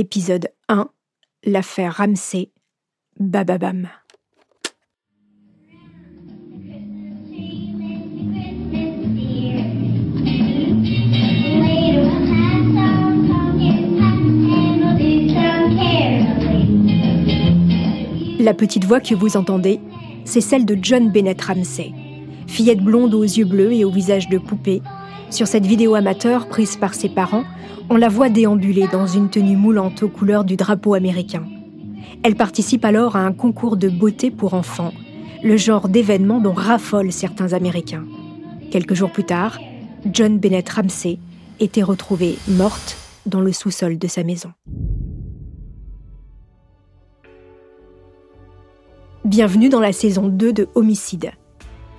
Épisode 1 L'affaire Ramsey. Bababam. La petite voix que vous entendez, c'est celle de John Bennett Ramsey, fillette blonde aux yeux bleus et au visage de poupée. Sur cette vidéo amateur prise par ses parents, on la voit déambuler dans une tenue moulante aux couleurs du drapeau américain. Elle participe alors à un concours de beauté pour enfants, le genre d'événement dont raffolent certains Américains. Quelques jours plus tard, John Bennett Ramsey était retrouvée morte dans le sous-sol de sa maison. Bienvenue dans la saison 2 de Homicide.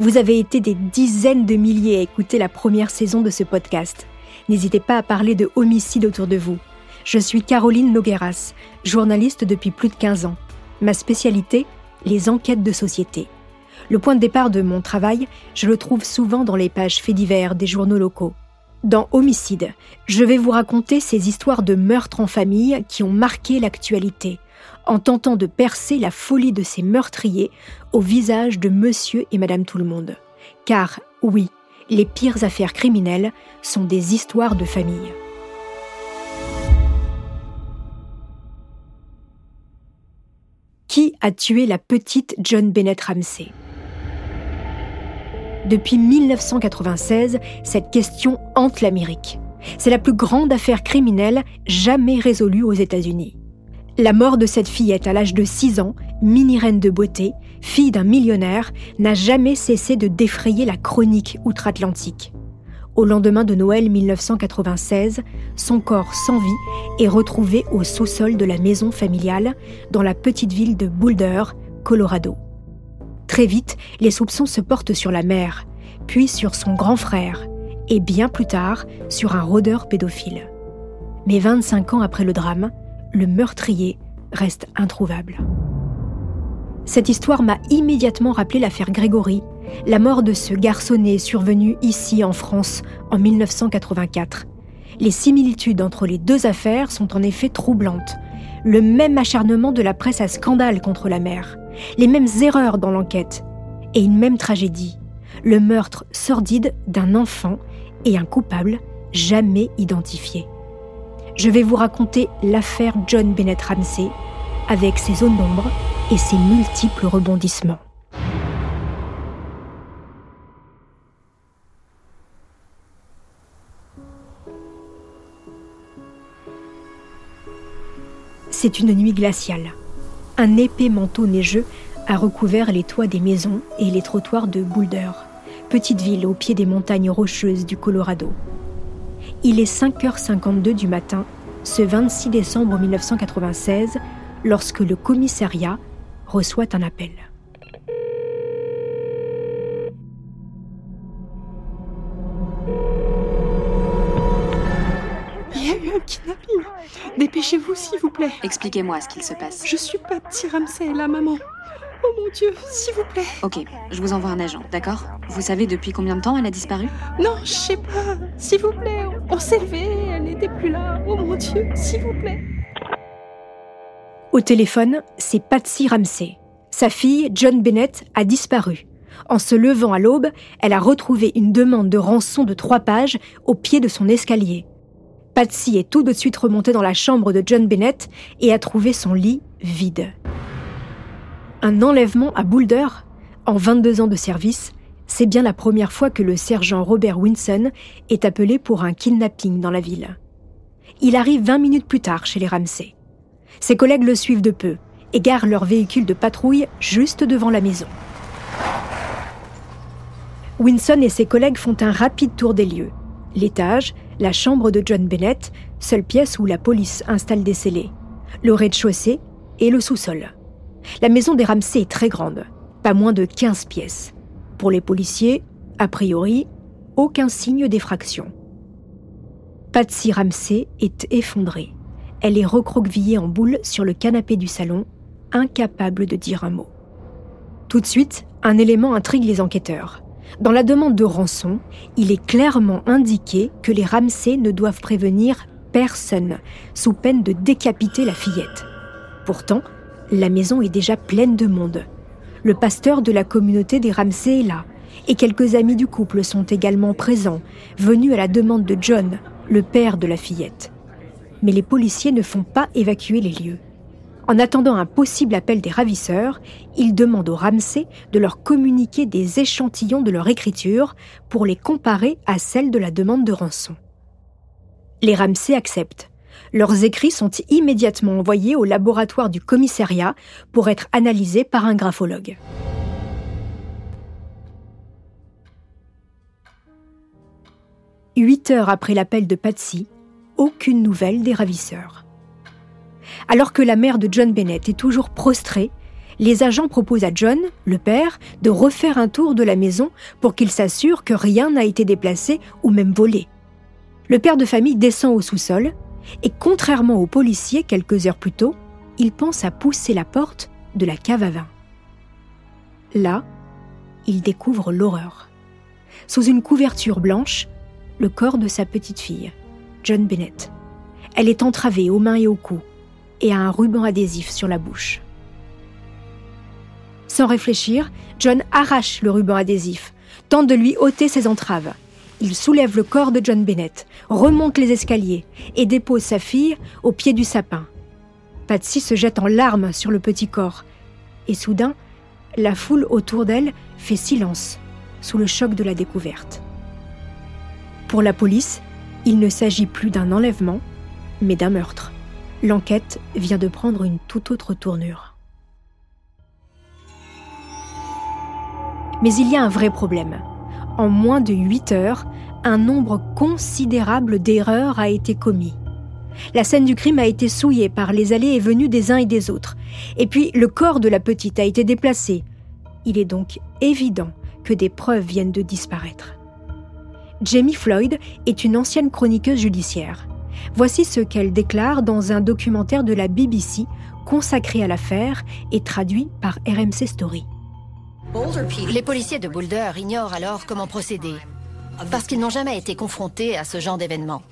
Vous avez été des dizaines de milliers à écouter la première saison de ce podcast. N'hésitez pas à parler de homicide autour de vous. Je suis Caroline Nogueras, journaliste depuis plus de 15 ans. Ma spécialité, les enquêtes de société. Le point de départ de mon travail, je le trouve souvent dans les pages faits divers des journaux locaux. Dans Homicide, je vais vous raconter ces histoires de meurtres en famille qui ont marqué l'actualité, en tentant de percer la folie de ces meurtriers au visage de monsieur et madame tout le monde. Car, oui, les pires affaires criminelles sont des histoires de famille. Qui a tué la petite John Bennett Ramsey? Depuis 1996, cette question hante l'Amérique. C'est la plus grande affaire criminelle jamais résolue aux États-Unis. La mort de cette fillette à l'âge de 6 ans, mini-reine de beauté, fille d'un millionnaire, n'a jamais cessé de défrayer la chronique outre-Atlantique. Au lendemain de Noël 1996, son corps sans vie est retrouvé au sous-sol de la maison familiale dans la petite ville de Boulder, Colorado. Très vite, les soupçons se portent sur la mère, puis sur son grand frère, et bien plus tard sur un rôdeur pédophile. Mais 25 ans après le drame, le meurtrier reste introuvable. Cette histoire m'a immédiatement rappelé l'affaire Grégory, la mort de ce garçonnet survenu ici en France en 1984. Les similitudes entre les deux affaires sont en effet troublantes. Le même acharnement de la presse à scandale contre la mère, les mêmes erreurs dans l'enquête et une même tragédie, le meurtre sordide d'un enfant et un coupable jamais identifié je vais vous raconter l'affaire John Bennett Ramsey avec ses zones d'ombre et ses multiples rebondissements. C'est une nuit glaciale. Un épais manteau neigeux a recouvert les toits des maisons et les trottoirs de Boulder, petite ville au pied des montagnes rocheuses du Colorado. Il est 5h52 du matin, ce 26 décembre 1996, lorsque le commissariat reçoit un appel. Il y a eu un kidnapping. Dépêchez-vous, s'il vous plaît. Expliquez-moi ce qu'il se passe. Je suis pas petit Ramsey, la maman. Oh mon Dieu, s'il vous plaît. Ok, je vous envoie un agent, d'accord? Vous savez depuis combien de temps elle a disparu? Non, je sais pas. S'il vous plaît, on s'est levé, elle n'était plus là. Oh mon Dieu, s'il vous plaît. Au téléphone, c'est Patsy Ramsey. Sa fille, John Bennett, a disparu. En se levant à l'aube, elle a retrouvé une demande de rançon de trois pages au pied de son escalier. Patsy est tout de suite remontée dans la chambre de John Bennett et a trouvé son lit vide. Un enlèvement à Boulder En 22 ans de service, c'est bien la première fois que le sergent Robert Winson est appelé pour un kidnapping dans la ville. Il arrive 20 minutes plus tard chez les Ramsey. Ses collègues le suivent de peu et garent leur véhicule de patrouille juste devant la maison. Winson et ses collègues font un rapide tour des lieux. L'étage, la chambre de John Bennett, seule pièce où la police installe des scellés, le rez-de-chaussée et le sous-sol. La maison des Ramsey est très grande, pas moins de 15 pièces. Pour les policiers, a priori, aucun signe d'effraction. Patsy Ramsey est effondrée. Elle est recroquevillée en boule sur le canapé du salon, incapable de dire un mot. Tout de suite, un élément intrigue les enquêteurs. Dans la demande de rançon, il est clairement indiqué que les Ramsey ne doivent prévenir personne, sous peine de décapiter la fillette. Pourtant, la maison est déjà pleine de monde. Le pasteur de la communauté des Ramsey est là, et quelques amis du couple sont également présents, venus à la demande de John, le père de la fillette. Mais les policiers ne font pas évacuer les lieux. En attendant un possible appel des ravisseurs, ils demandent aux Ramsey de leur communiquer des échantillons de leur écriture pour les comparer à celles de la demande de rançon. Les Ramsey acceptent. Leurs écrits sont immédiatement envoyés au laboratoire du commissariat pour être analysés par un graphologue. Huit heures après l'appel de Patsy, aucune nouvelle des ravisseurs. Alors que la mère de John Bennett est toujours prostrée, les agents proposent à John, le père, de refaire un tour de la maison pour qu'il s'assure que rien n'a été déplacé ou même volé. Le père de famille descend au sous-sol et contrairement aux policiers quelques heures plus tôt, il pense à pousser la porte de la cave à vin. Là, il découvre l'horreur. Sous une couverture blanche, le corps de sa petite fille, John Bennett. Elle est entravée aux mains et au cou et a un ruban adhésif sur la bouche. Sans réfléchir, John arrache le ruban adhésif, tente de lui ôter ses entraves. Il soulève le corps de John Bennett, remonte les escaliers et dépose sa fille au pied du sapin. Patsy se jette en larmes sur le petit corps. Et soudain, la foule autour d'elle fait silence sous le choc de la découverte. Pour la police, il ne s'agit plus d'un enlèvement, mais d'un meurtre. L'enquête vient de prendre une toute autre tournure. Mais il y a un vrai problème en moins de 8 heures, un nombre considérable d'erreurs a été commis. La scène du crime a été souillée par les allées et venues des uns et des autres. Et puis, le corps de la petite a été déplacé. Il est donc évident que des preuves viennent de disparaître. Jamie Floyd est une ancienne chroniqueuse judiciaire. Voici ce qu'elle déclare dans un documentaire de la BBC consacré à l'affaire et traduit par RMC Story. Les policiers de Boulder ignorent alors comment procéder, parce qu'ils n'ont jamais été confrontés à ce genre d'événement.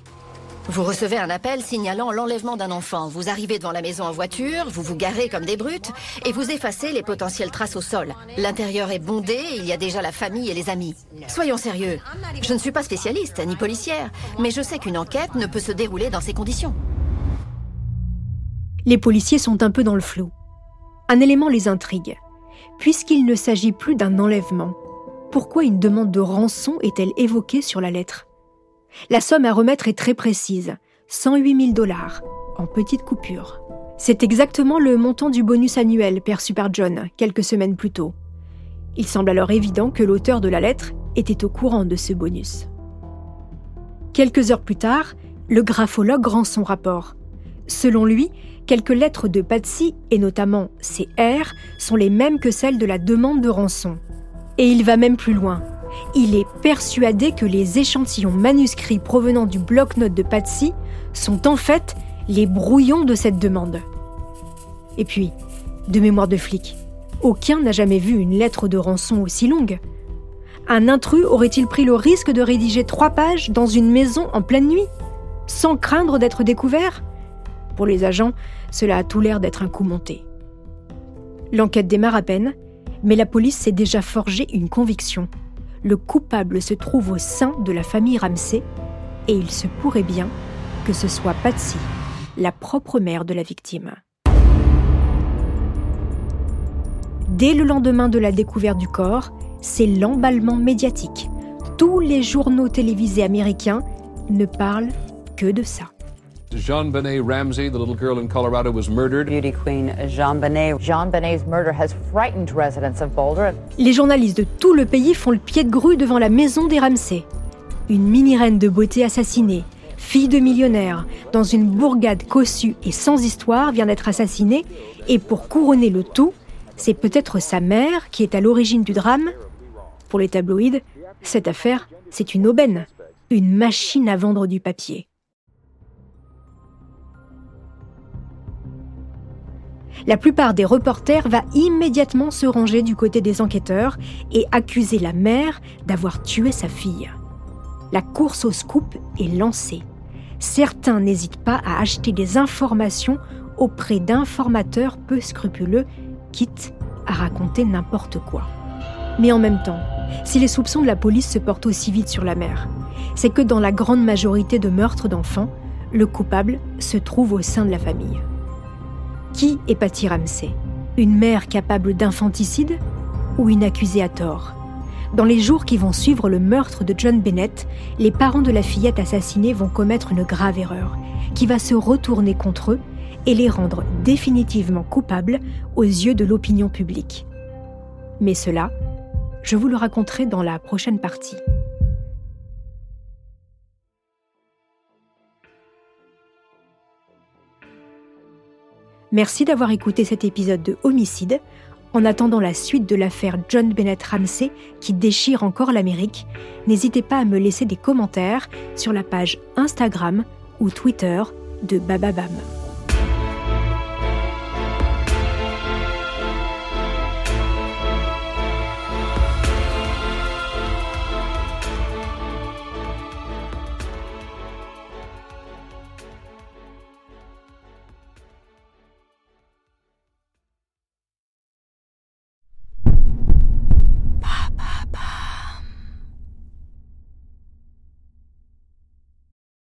Vous recevez un appel signalant l'enlèvement d'un enfant. Vous arrivez devant la maison en voiture, vous vous garez comme des brutes et vous effacez les potentielles traces au sol. L'intérieur est bondé, il y a déjà la famille et les amis. Soyons sérieux. Je ne suis pas spécialiste ni policière, mais je sais qu'une enquête ne peut se dérouler dans ces conditions. Les policiers sont un peu dans le flou. Un élément les intrigue puisqu'il ne s'agit plus d'un enlèvement. Pourquoi une demande de rançon est-elle évoquée sur la lettre? La somme à remettre est très précise, 108 000 dollars, en petites coupures. C'est exactement le montant du bonus annuel perçu par John quelques semaines plus tôt. Il semble alors évident que l'auteur de la lettre était au courant de ce bonus. Quelques heures plus tard, le graphologue rend son rapport. Selon lui, Quelques lettres de Patsy, et notamment ses R, sont les mêmes que celles de la demande de rançon. Et il va même plus loin. Il est persuadé que les échantillons manuscrits provenant du bloc-notes de Patsy sont en fait les brouillons de cette demande. Et puis, de mémoire de flic, aucun n'a jamais vu une lettre de rançon aussi longue. Un intrus aurait-il pris le risque de rédiger trois pages dans une maison en pleine nuit, sans craindre d'être découvert? Pour les agents, cela a tout l'air d'être un coup monté. L'enquête démarre à peine, mais la police s'est déjà forgé une conviction. Le coupable se trouve au sein de la famille Ramsey et il se pourrait bien que ce soit Patsy, la propre mère de la victime. Dès le lendemain de la découverte du corps, c'est l'emballement médiatique. Tous les journaux télévisés américains ne parlent que de ça. Jean Benet Ramsey, the little girl in Colorado, was murdered. Beauty queen Jean Benet. Jean Benet's murder has frightened residents of Boulder. Les journalistes de tout le pays font le pied de grue devant la maison des Ramsey. Une mini-reine de beauté assassinée, fille de millionnaire, dans une bourgade cossue et sans histoire, vient d'être assassinée, et pour couronner le tout, c'est peut-être sa mère qui est à l'origine du drame. Pour les tabloïds, cette affaire, c'est une aubaine, une machine à vendre du papier. La plupart des reporters va immédiatement se ranger du côté des enquêteurs et accuser la mère d'avoir tué sa fille. La course au scoop est lancée. certains n'hésitent pas à acheter des informations auprès d'informateurs peu scrupuleux, quitte à raconter n'importe quoi. Mais en même temps, si les soupçons de la police se portent aussi vite sur la mère, c'est que dans la grande majorité de meurtres d'enfants, le coupable se trouve au sein de la famille. Qui est Patty Ramsey Une mère capable d'infanticide ou une accusée à tort? Dans les jours qui vont suivre le meurtre de John Bennett, les parents de la fillette assassinée vont commettre une grave erreur qui va se retourner contre eux et les rendre définitivement coupables aux yeux de l'opinion publique. Mais cela, je vous le raconterai dans la prochaine partie. Merci d'avoir écouté cet épisode de Homicide. En attendant la suite de l'affaire John Bennett Ramsey qui déchire encore l'Amérique, n'hésitez pas à me laisser des commentaires sur la page Instagram ou Twitter de Bababam.